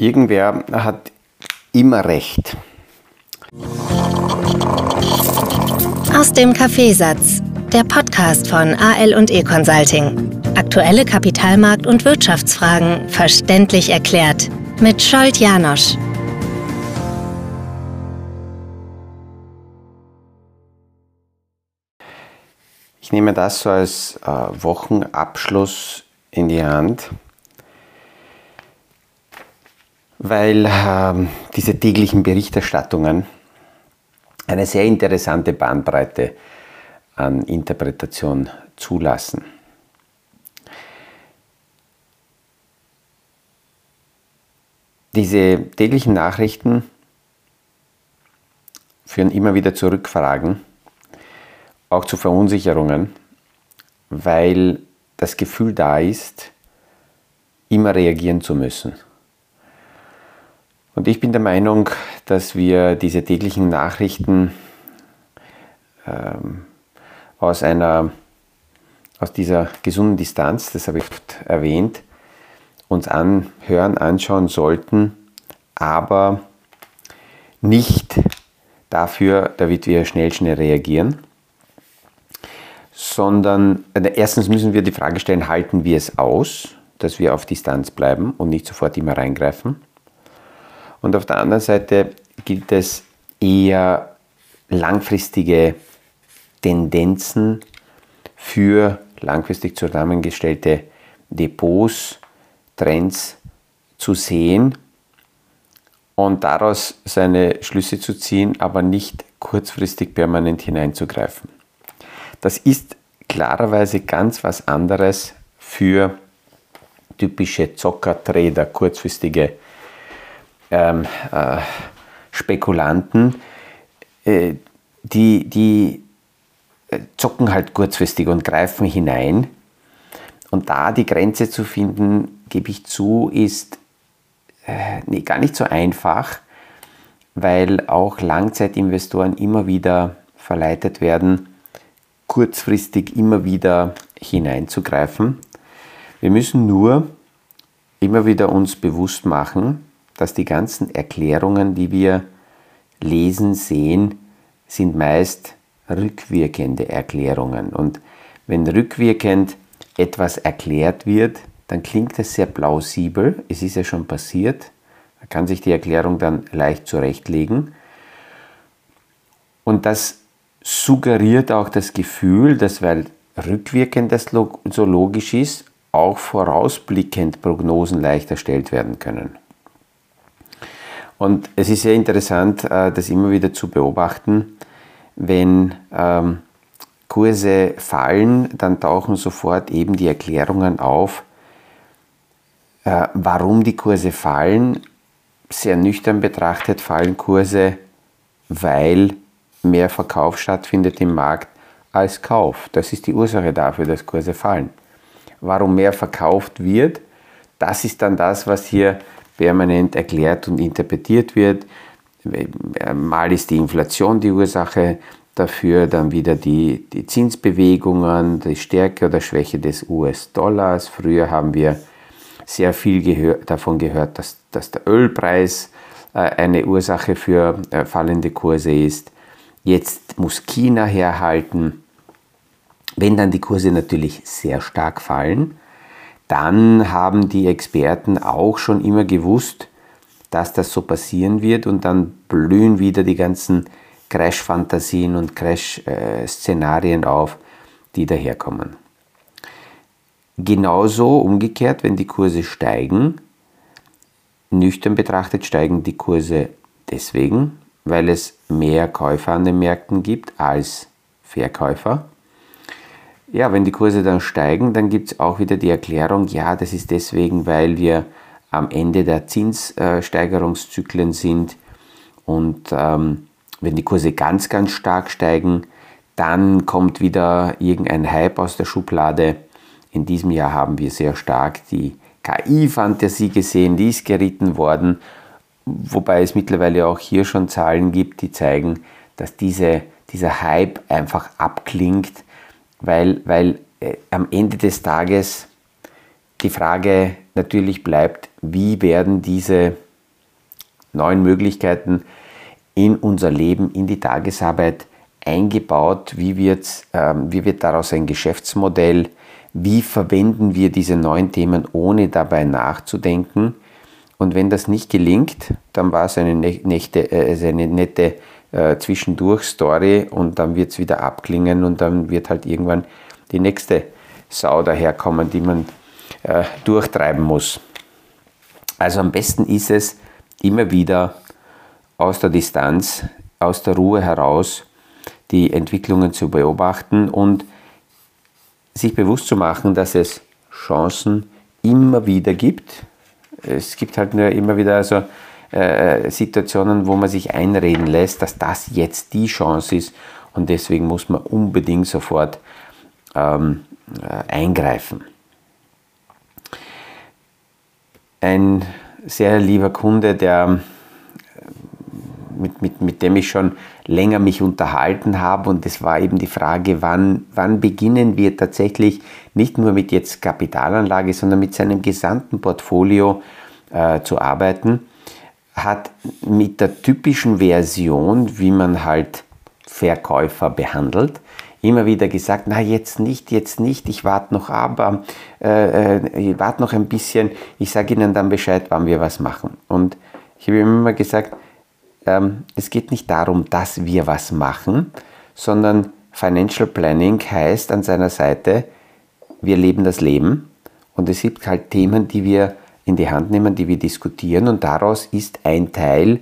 Irgendwer hat immer recht. Aus dem Kaffeesatz, der Podcast von AL und E Consulting. Aktuelle Kapitalmarkt- und Wirtschaftsfragen verständlich erklärt mit Scholt Janosch. Ich nehme das so als äh, Wochenabschluss in die Hand weil äh, diese täglichen Berichterstattungen eine sehr interessante Bandbreite an Interpretation zulassen. Diese täglichen Nachrichten führen immer wieder zu Rückfragen, auch zu Verunsicherungen, weil das Gefühl da ist, immer reagieren zu müssen. Und ich bin der Meinung, dass wir diese täglichen Nachrichten ähm, aus einer, aus dieser gesunden Distanz, das habe ich oft erwähnt, uns anhören, anschauen sollten, aber nicht dafür, damit wir schnell, schnell reagieren, sondern äh, erstens müssen wir die Frage stellen, halten wir es aus, dass wir auf Distanz bleiben und nicht sofort immer reingreifen? Und auf der anderen Seite gilt es eher langfristige Tendenzen für langfristig zusammengestellte Depots, Trends zu sehen und daraus seine Schlüsse zu ziehen, aber nicht kurzfristig permanent hineinzugreifen. Das ist klarerweise ganz was anderes für typische Zocker-Trader, kurzfristige ähm, äh, Spekulanten, äh, die, die äh, zocken halt kurzfristig und greifen hinein. Und da die Grenze zu finden, gebe ich zu, ist äh, nee, gar nicht so einfach, weil auch Langzeitinvestoren immer wieder verleitet werden, kurzfristig immer wieder hineinzugreifen. Wir müssen nur immer wieder uns bewusst machen, dass die ganzen Erklärungen, die wir lesen, sehen, sind meist rückwirkende Erklärungen. Und wenn rückwirkend etwas erklärt wird, dann klingt es sehr plausibel. Es ist ja schon passiert. Man kann sich die Erklärung dann leicht zurechtlegen. Und das suggeriert auch das Gefühl, dass weil rückwirkend das so logisch ist, auch vorausblickend Prognosen leicht erstellt werden können. Und es ist sehr interessant, äh, das immer wieder zu beobachten, wenn ähm, Kurse fallen, dann tauchen sofort eben die Erklärungen auf, äh, warum die Kurse fallen. Sehr nüchtern betrachtet fallen Kurse, weil mehr Verkauf stattfindet im Markt als Kauf. Das ist die Ursache dafür, dass Kurse fallen. Warum mehr verkauft wird, das ist dann das, was hier permanent erklärt und interpretiert wird. Mal ist die Inflation die Ursache dafür, dann wieder die, die Zinsbewegungen, die Stärke oder Schwäche des US-Dollars. Früher haben wir sehr viel gehör davon gehört, dass, dass der Ölpreis äh, eine Ursache für äh, fallende Kurse ist. Jetzt muss China herhalten. Wenn dann die Kurse natürlich sehr stark fallen, dann haben die Experten auch schon immer gewusst, dass das so passieren wird und dann blühen wieder die ganzen Crash-Fantasien und Crash-Szenarien auf, die daherkommen. Genauso umgekehrt, wenn die Kurse steigen, nüchtern betrachtet steigen die Kurse deswegen, weil es mehr Käufer an den Märkten gibt als Verkäufer. Ja, wenn die Kurse dann steigen, dann gibt es auch wieder die Erklärung, ja, das ist deswegen, weil wir am Ende der Zinssteigerungszyklen sind. Und ähm, wenn die Kurse ganz, ganz stark steigen, dann kommt wieder irgendein Hype aus der Schublade. In diesem Jahr haben wir sehr stark die KI-Fantasie gesehen, die ist geritten worden, wobei es mittlerweile auch hier schon Zahlen gibt, die zeigen, dass diese, dieser Hype einfach abklingt weil, weil äh, am Ende des Tages die Frage natürlich bleibt, wie werden diese neuen Möglichkeiten in unser Leben, in die Tagesarbeit eingebaut? Wie wird, ähm, wie wird daraus ein Geschäftsmodell? Wie verwenden wir diese neuen Themen, ohne dabei nachzudenken? Und wenn das nicht gelingt, dann war es eine, Nächte, äh, eine nette äh, Zwischendurch-Story und dann wird es wieder abklingen und dann wird halt irgendwann die nächste Sau daherkommen, die man äh, durchtreiben muss. Also am besten ist es, immer wieder aus der Distanz, aus der Ruhe heraus die Entwicklungen zu beobachten und sich bewusst zu machen, dass es Chancen immer wieder gibt. Es gibt halt nur immer wieder also, äh, Situationen, wo man sich einreden lässt, dass das jetzt die Chance ist und deswegen muss man unbedingt sofort ähm, äh, eingreifen. Ein sehr lieber Kunde, der mit, mit, mit dem ich schon länger mich unterhalten habe. Und es war eben die Frage, wann, wann beginnen wir tatsächlich nicht nur mit jetzt Kapitalanlage, sondern mit seinem gesamten Portfolio äh, zu arbeiten, hat mit der typischen Version, wie man halt Verkäufer behandelt, immer wieder gesagt, na jetzt nicht, jetzt nicht, ich warte noch ab, äh, äh, ich warte noch ein bisschen, ich sage Ihnen dann Bescheid, wann wir was machen. Und ich habe immer gesagt, ähm, es geht nicht darum, dass wir was machen, sondern Financial Planning heißt an seiner Seite, wir leben das Leben und es gibt halt Themen, die wir in die Hand nehmen, die wir diskutieren und daraus ist ein Teil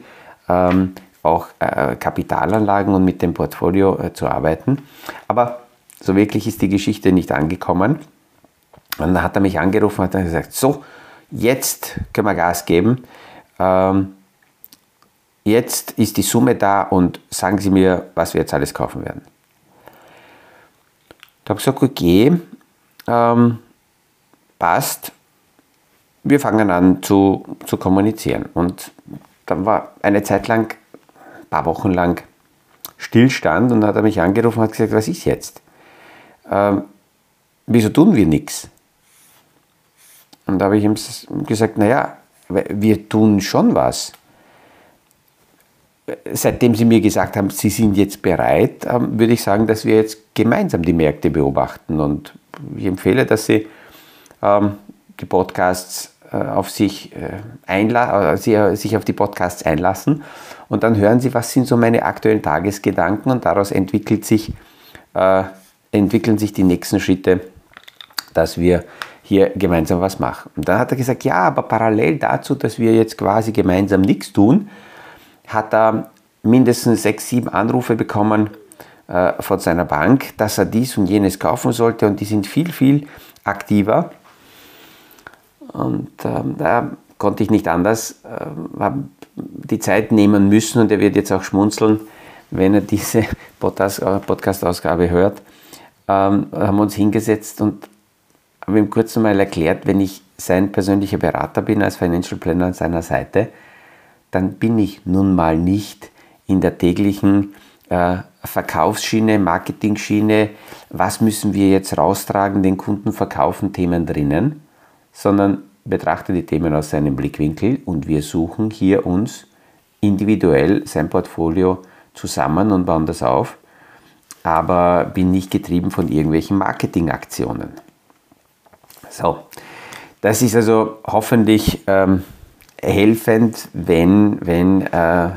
ähm, auch äh, Kapitalanlagen und mit dem Portfolio äh, zu arbeiten. Aber so wirklich ist die Geschichte nicht angekommen. Und dann hat er mich angerufen und hat gesagt, so, jetzt können wir Gas geben. Ähm, jetzt ist die Summe da und sagen Sie mir, was wir jetzt alles kaufen werden. Da habe ich gesagt, okay, ähm, passt, wir fangen an zu, zu kommunizieren. Und dann war eine Zeit lang, ein paar Wochen lang, Stillstand und dann hat er mich angerufen und hat gesagt, was ist jetzt? Ähm, wieso tun wir nichts? Und da habe ich ihm gesagt, naja, wir tun schon was seitdem Sie mir gesagt haben, Sie sind jetzt bereit, ähm, würde ich sagen, dass wir jetzt gemeinsam die Märkte beobachten. Und ich empfehle, dass Sie ähm, die Podcasts äh, auf sich, äh, einla Sie, äh, sich auf die Podcasts einlassen und dann hören Sie, was sind so meine aktuellen Tagesgedanken und daraus entwickelt sich, entwickeln sich die nächsten Schritte, dass wir hier gemeinsam was machen. Und dann hat er gesagt, ja, aber parallel dazu, dass wir jetzt quasi gemeinsam nichts tun, hat er mindestens sechs, sieben Anrufe bekommen äh, von seiner Bank, dass er dies und jenes kaufen sollte und die sind viel, viel aktiver. Und ähm, da konnte ich nicht anders, äh, habe die Zeit nehmen müssen und er wird jetzt auch schmunzeln, wenn er diese Podcast-Ausgabe hört. Ähm, haben uns hingesetzt und habe ihm kurz einmal erklärt, wenn ich sein persönlicher Berater bin als Financial Planner an seiner Seite, dann bin ich nun mal nicht in der täglichen äh, Verkaufsschiene, Marketingschiene, was müssen wir jetzt raustragen, den Kunden verkaufen, Themen drinnen, sondern betrachte die Themen aus seinem Blickwinkel und wir suchen hier uns individuell sein Portfolio zusammen und bauen das auf, aber bin nicht getrieben von irgendwelchen Marketingaktionen. So, das ist also hoffentlich ähm, helfend, wenn, wenn äh,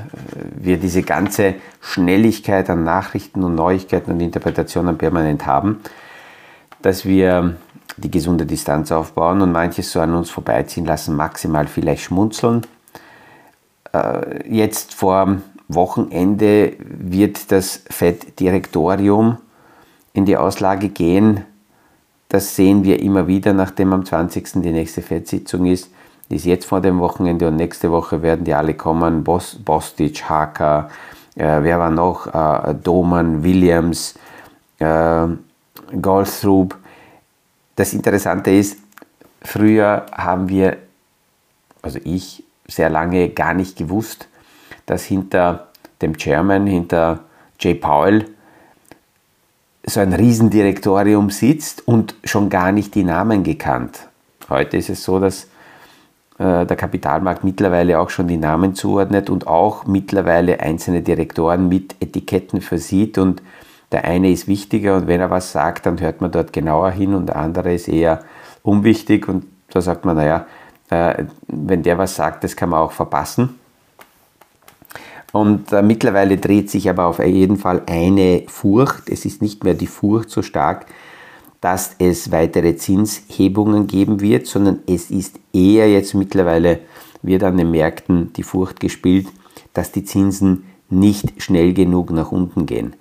wir diese ganze Schnelligkeit an Nachrichten und Neuigkeiten und Interpretationen permanent haben, dass wir die gesunde Distanz aufbauen und manches so an uns vorbeiziehen lassen, maximal vielleicht schmunzeln. Äh, jetzt vor Wochenende wird das FED-Direktorium in die Auslage gehen. Das sehen wir immer wieder, nachdem am 20. die nächste FED-Sitzung ist ist jetzt vor dem Wochenende und nächste Woche werden die alle kommen. Bos, Bostic, Haka, äh, wer war noch? Äh, Doman, Williams, äh, Golthrub. Das Interessante ist, früher haben wir, also ich, sehr lange gar nicht gewusst, dass hinter dem Chairman, hinter Jay Powell, so ein Riesendirektorium sitzt und schon gar nicht die Namen gekannt. Heute ist es so, dass äh, der Kapitalmarkt mittlerweile auch schon die Namen zuordnet und auch mittlerweile einzelne Direktoren mit Etiketten versieht und der eine ist wichtiger und wenn er was sagt, dann hört man dort genauer hin und der andere ist eher unwichtig und da sagt man, naja, äh, wenn der was sagt, das kann man auch verpassen. Und äh, mittlerweile dreht sich aber auf jeden Fall eine Furcht. Es ist nicht mehr die Furcht so stark, dass es weitere Zinshebungen geben wird, sondern es ist eher jetzt mittlerweile, wird an den Märkten die Furcht gespielt, dass die Zinsen nicht schnell genug nach unten gehen.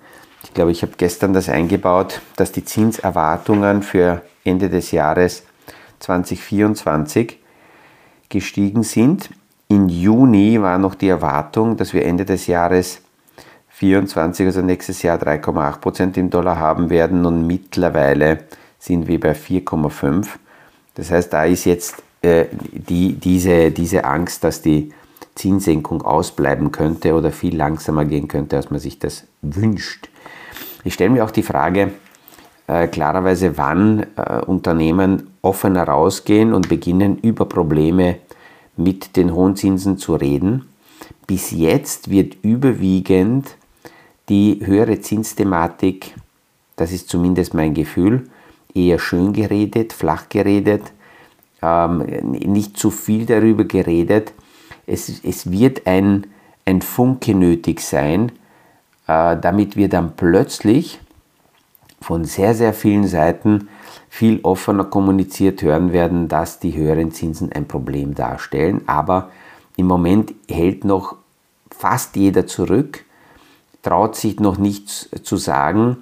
Ich glaube, ich habe gestern das eingebaut, dass die Zinserwartungen für Ende des Jahres 2024 gestiegen sind. Im Juni war noch die Erwartung, dass wir Ende des Jahres 2024, also nächstes Jahr 3,8 Prozent im Dollar haben werden und mittlerweile sind wir bei 4,5. Das heißt, da ist jetzt äh, die, diese, diese Angst, dass die Zinssenkung ausbleiben könnte oder viel langsamer gehen könnte, als man sich das wünscht. Ich stelle mir auch die Frage, äh, klarerweise, wann äh, Unternehmen offener rausgehen und beginnen, über Probleme mit den hohen Zinsen zu reden. Bis jetzt wird überwiegend die höhere Zinsthematik, das ist zumindest mein Gefühl, eher schön geredet, flach geredet, ähm, nicht zu viel darüber geredet. Es, es wird ein, ein Funke nötig sein, äh, damit wir dann plötzlich von sehr, sehr vielen Seiten viel offener kommuniziert hören werden, dass die höheren Zinsen ein Problem darstellen. Aber im Moment hält noch fast jeder zurück traut sich noch nichts zu sagen,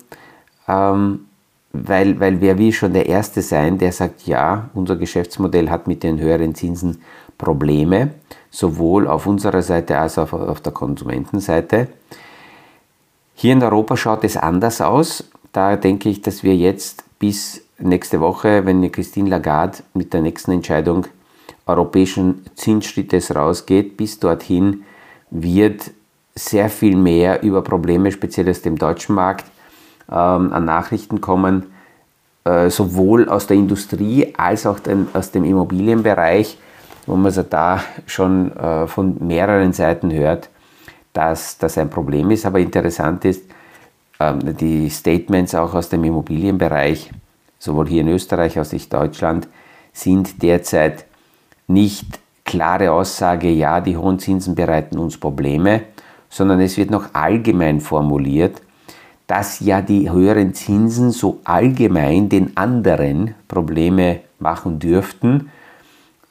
ähm, weil, weil wer will schon der Erste sein, der sagt, ja, unser Geschäftsmodell hat mit den höheren Zinsen Probleme, sowohl auf unserer Seite als auch auf der Konsumentenseite. Hier in Europa schaut es anders aus. Da denke ich, dass wir jetzt bis nächste Woche, wenn Christine Lagarde mit der nächsten Entscheidung europäischen Zinsschrittes rausgeht, bis dorthin wird sehr viel mehr über Probleme, speziell aus dem deutschen Markt, ähm, an Nachrichten kommen, äh, sowohl aus der Industrie als auch aus dem Immobilienbereich, wo man also da schon äh, von mehreren Seiten hört, dass das ein Problem ist. Aber interessant ist, ähm, die Statements auch aus dem Immobilienbereich, sowohl hier in Österreich als auch in Deutschland, sind derzeit nicht klare Aussage, ja, die hohen Zinsen bereiten uns Probleme, sondern es wird noch allgemein formuliert, dass ja die höheren Zinsen so allgemein den anderen Probleme machen dürften.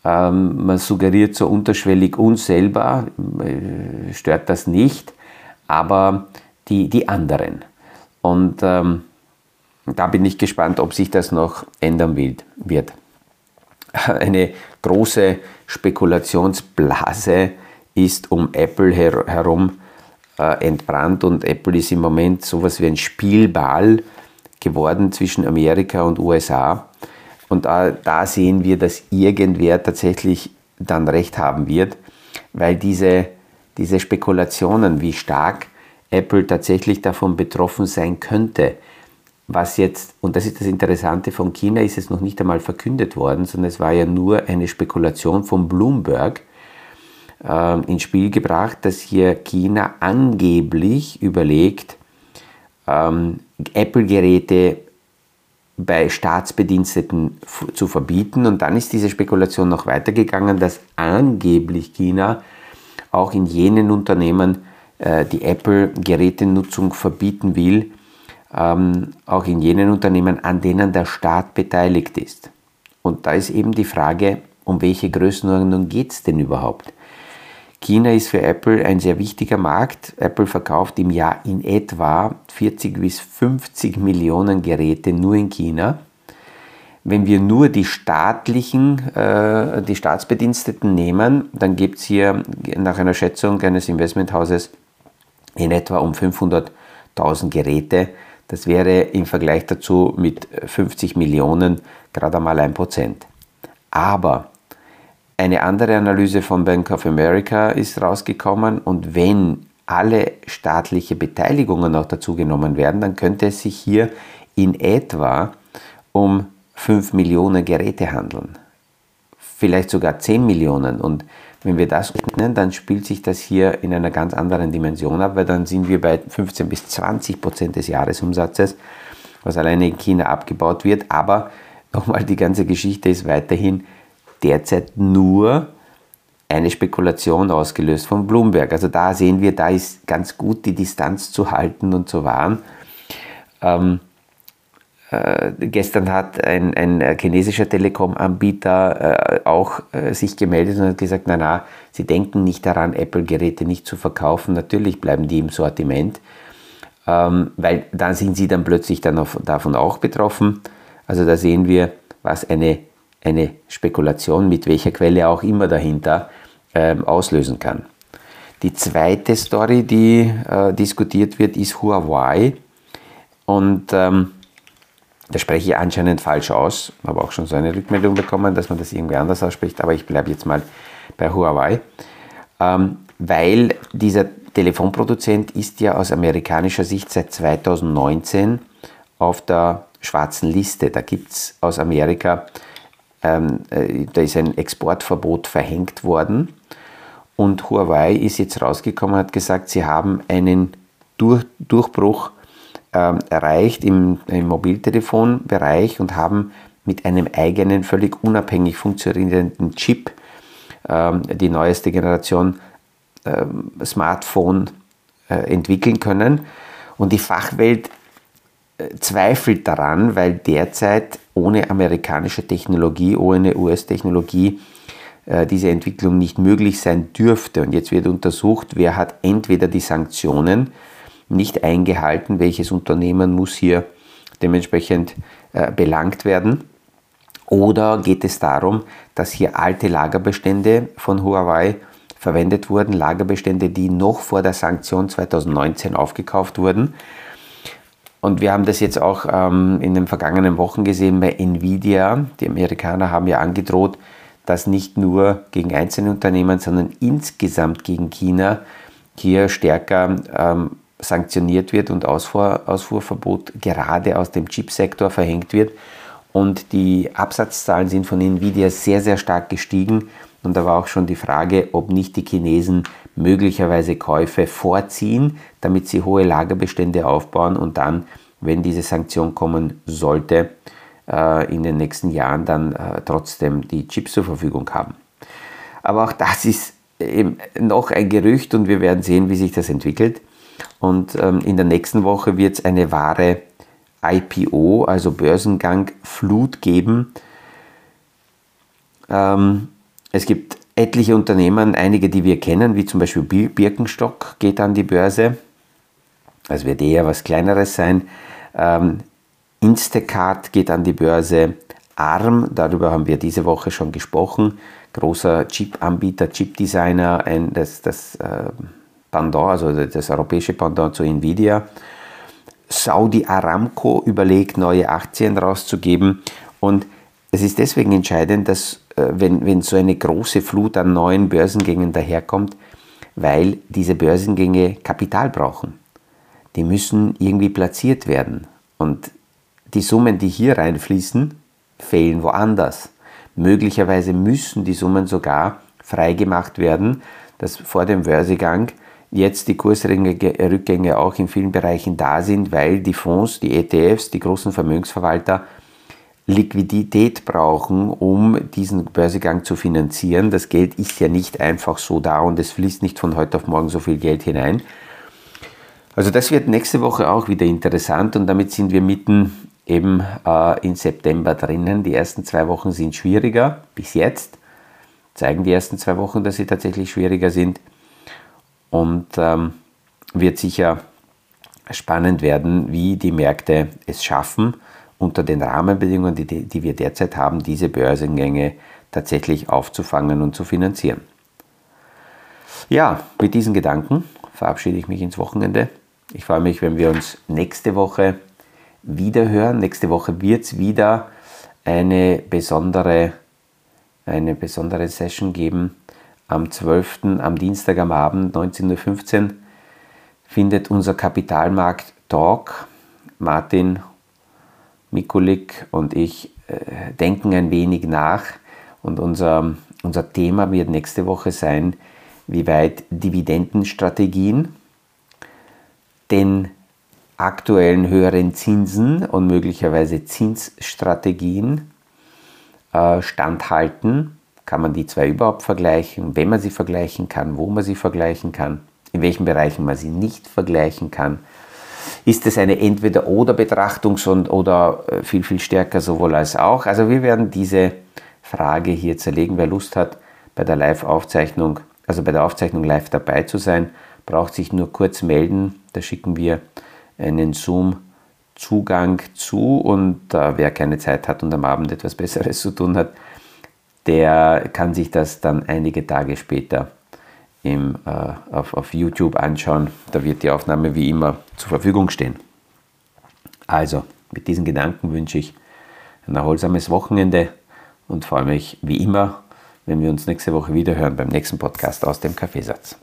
Ähm, man suggeriert so unterschwellig uns selber, äh, stört das nicht, aber die, die anderen. Und ähm, da bin ich gespannt, ob sich das noch ändern wird. Eine große Spekulationsblase ist um Apple her herum äh, entbrannt und Apple ist im Moment sowas wie ein Spielball geworden zwischen Amerika und USA. Und da, da sehen wir, dass irgendwer tatsächlich dann recht haben wird, weil diese, diese Spekulationen, wie stark Apple tatsächlich davon betroffen sein könnte, was jetzt, und das ist das Interessante, von China ist es noch nicht einmal verkündet worden, sondern es war ja nur eine Spekulation von Bloomberg, äh, ins Spiel gebracht, dass hier China angeblich überlegt, ähm, Apple-Geräte bei Staatsbediensteten zu verbieten. Und dann ist diese Spekulation noch weitergegangen, dass angeblich China auch in jenen Unternehmen äh, die Apple-Gerätenutzung verbieten will, ähm, auch in jenen Unternehmen, an denen der Staat beteiligt ist. Und da ist eben die Frage, um welche Größenordnung geht es denn überhaupt? China ist für Apple ein sehr wichtiger Markt. Apple verkauft im Jahr in etwa 40 bis 50 Millionen Geräte nur in China. Wenn wir nur die staatlichen, äh, die Staatsbediensteten nehmen, dann gibt es hier nach einer Schätzung eines Investmenthauses in etwa um 500.000 Geräte. Das wäre im Vergleich dazu mit 50 Millionen gerade einmal ein Prozent. Aber eine andere Analyse von Bank of America ist rausgekommen und wenn alle staatliche Beteiligungen auch dazu genommen werden, dann könnte es sich hier in etwa um 5 Millionen Geräte handeln. vielleicht sogar 10 Millionen. Und wenn wir das öffnen, dann spielt sich das hier in einer ganz anderen Dimension ab, weil dann sind wir bei 15 bis 20 Prozent des Jahresumsatzes, was alleine in China abgebaut wird. Aber nochmal, die ganze Geschichte ist weiterhin derzeit nur eine Spekulation ausgelöst von Bloomberg. Also da sehen wir, da ist ganz gut die Distanz zu halten und zu wahren. Ähm, äh, gestern hat ein, ein chinesischer Telekom-Anbieter äh, auch äh, sich gemeldet und hat gesagt, na na, sie denken nicht daran, Apple-Geräte nicht zu verkaufen. Natürlich bleiben die im Sortiment, ähm, weil dann sind sie dann plötzlich dann auf, davon auch betroffen. Also da sehen wir, was eine, eine Spekulation mit welcher Quelle auch immer dahinter ähm, auslösen kann. Die zweite Story, die äh, diskutiert wird, ist Huawei. Und ähm, da spreche ich anscheinend falsch aus. Habe auch schon so eine Rückmeldung bekommen, dass man das irgendwie anders ausspricht, aber ich bleibe jetzt mal bei Huawei. Ähm, weil dieser Telefonproduzent ist ja aus amerikanischer Sicht seit 2019 auf der schwarzen Liste. Da gibt es aus Amerika, ähm, äh, da ist ein Exportverbot verhängt worden und Huawei ist jetzt rausgekommen und hat gesagt, sie haben einen Durch Durchbruch ähm, erreicht im, im Mobiltelefonbereich und haben mit einem eigenen, völlig unabhängig funktionierenden Chip ähm, die neueste Generation ähm, Smartphone äh, entwickeln können. Und die Fachwelt zweifelt daran, weil derzeit ohne amerikanische Technologie, ohne US-Technologie äh, diese Entwicklung nicht möglich sein dürfte. Und jetzt wird untersucht, wer hat entweder die Sanktionen nicht eingehalten, welches Unternehmen muss hier dementsprechend äh, belangt werden. Oder geht es darum, dass hier alte Lagerbestände von Huawei verwendet wurden, Lagerbestände, die noch vor der Sanktion 2019 aufgekauft wurden. Und wir haben das jetzt auch ähm, in den vergangenen Wochen gesehen bei Nvidia. Die Amerikaner haben ja angedroht, dass nicht nur gegen einzelne Unternehmen, sondern insgesamt gegen China hier stärker ähm, sanktioniert wird und Ausfuhr, Ausfuhrverbot gerade aus dem Chipsektor verhängt wird. Und die Absatzzahlen sind von Nvidia sehr, sehr stark gestiegen. Und da war auch schon die Frage, ob nicht die Chinesen möglicherweise Käufe vorziehen, damit sie hohe Lagerbestände aufbauen und dann, wenn diese Sanktion kommen sollte, äh, in den nächsten Jahren dann äh, trotzdem die Chips zur Verfügung haben. Aber auch das ist eben noch ein Gerücht und wir werden sehen, wie sich das entwickelt. Und ähm, in der nächsten Woche wird es eine wahre IPO, also Börsengang Flut geben. Ähm, es gibt etliche Unternehmen, einige, die wir kennen, wie zum Beispiel Birkenstock geht an die Börse. Das wird eher was Kleineres sein. Ähm, Instacart geht an die Börse. ARM, darüber haben wir diese Woche schon gesprochen. Großer Chip-Anbieter, Chip-Designer, das, das äh, Pendant, also das europäische Pendant zu Nvidia. Saudi Aramco überlegt, neue Aktien rauszugeben. Und es ist deswegen entscheidend, dass wenn, wenn so eine große Flut an neuen Börsengängen daherkommt, weil diese Börsengänge Kapital brauchen. Die müssen irgendwie platziert werden. Und die Summen, die hier reinfließen, fehlen woanders. Möglicherweise müssen die Summen sogar freigemacht werden, dass vor dem Börsegang jetzt die Kursrückgänge auch in vielen Bereichen da sind, weil die Fonds, die ETFs, die großen Vermögensverwalter Liquidität brauchen, um diesen Börsegang zu finanzieren. Das Geld ist ja nicht einfach so da und es fließt nicht von heute auf morgen so viel Geld hinein. Also das wird nächste Woche auch wieder interessant und damit sind wir mitten eben äh, in September drinnen. Die ersten zwei Wochen sind schwieriger bis jetzt. Zeigen die ersten zwei Wochen, dass sie tatsächlich schwieriger sind und ähm, wird sicher spannend werden, wie die Märkte es schaffen, unter den Rahmenbedingungen, die, die wir derzeit haben, diese Börsengänge tatsächlich aufzufangen und zu finanzieren. Ja, mit diesen Gedanken verabschiede ich mich ins Wochenende. Ich freue mich, wenn wir uns nächste Woche wieder hören. Nächste Woche wird es wieder eine besondere, eine besondere Session geben am 12. am Dienstag am Abend 19.15 Uhr findet unser Kapitalmarkt Talk. Martin Mikulik und ich äh, denken ein wenig nach Und unser, unser Thema wird nächste Woche sein, wie weit Dividendenstrategien den aktuellen höheren Zinsen und möglicherweise Zinsstrategien äh, standhalten. Kann man die zwei überhaupt vergleichen? Wenn man sie vergleichen kann, wo man sie vergleichen kann, in welchen Bereichen man sie nicht vergleichen kann. Ist es eine Entweder-Oder-Betrachtung oder äh, viel, viel stärker sowohl als auch? Also wir werden diese Frage hier zerlegen. Wer Lust hat, bei der Live-Aufzeichnung, also bei der Aufzeichnung live dabei zu sein, braucht sich nur kurz melden. Da schicken wir einen Zoom-Zugang zu und äh, wer keine Zeit hat und am Abend etwas Besseres zu tun hat, der kann sich das dann einige Tage später im, äh, auf, auf YouTube anschauen. Da wird die Aufnahme wie immer zur Verfügung stehen. Also, mit diesen Gedanken wünsche ich ein erholsames Wochenende und freue mich wie immer, wenn wir uns nächste Woche wieder hören beim nächsten Podcast aus dem Kaffeesatz.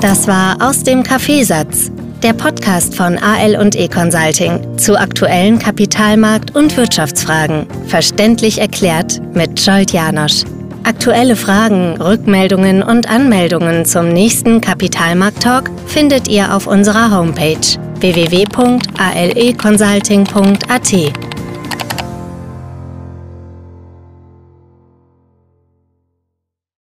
Das war aus dem Kaffeesatz, der Podcast von AL und E Consulting zu aktuellen Kapitalmarkt- und Wirtschaftsfragen, verständlich erklärt mit Scholt Janosch. Aktuelle Fragen, Rückmeldungen und Anmeldungen zum nächsten Kapitalmarkt-Talk findet ihr auf unserer Homepage www.aleconsulting.at.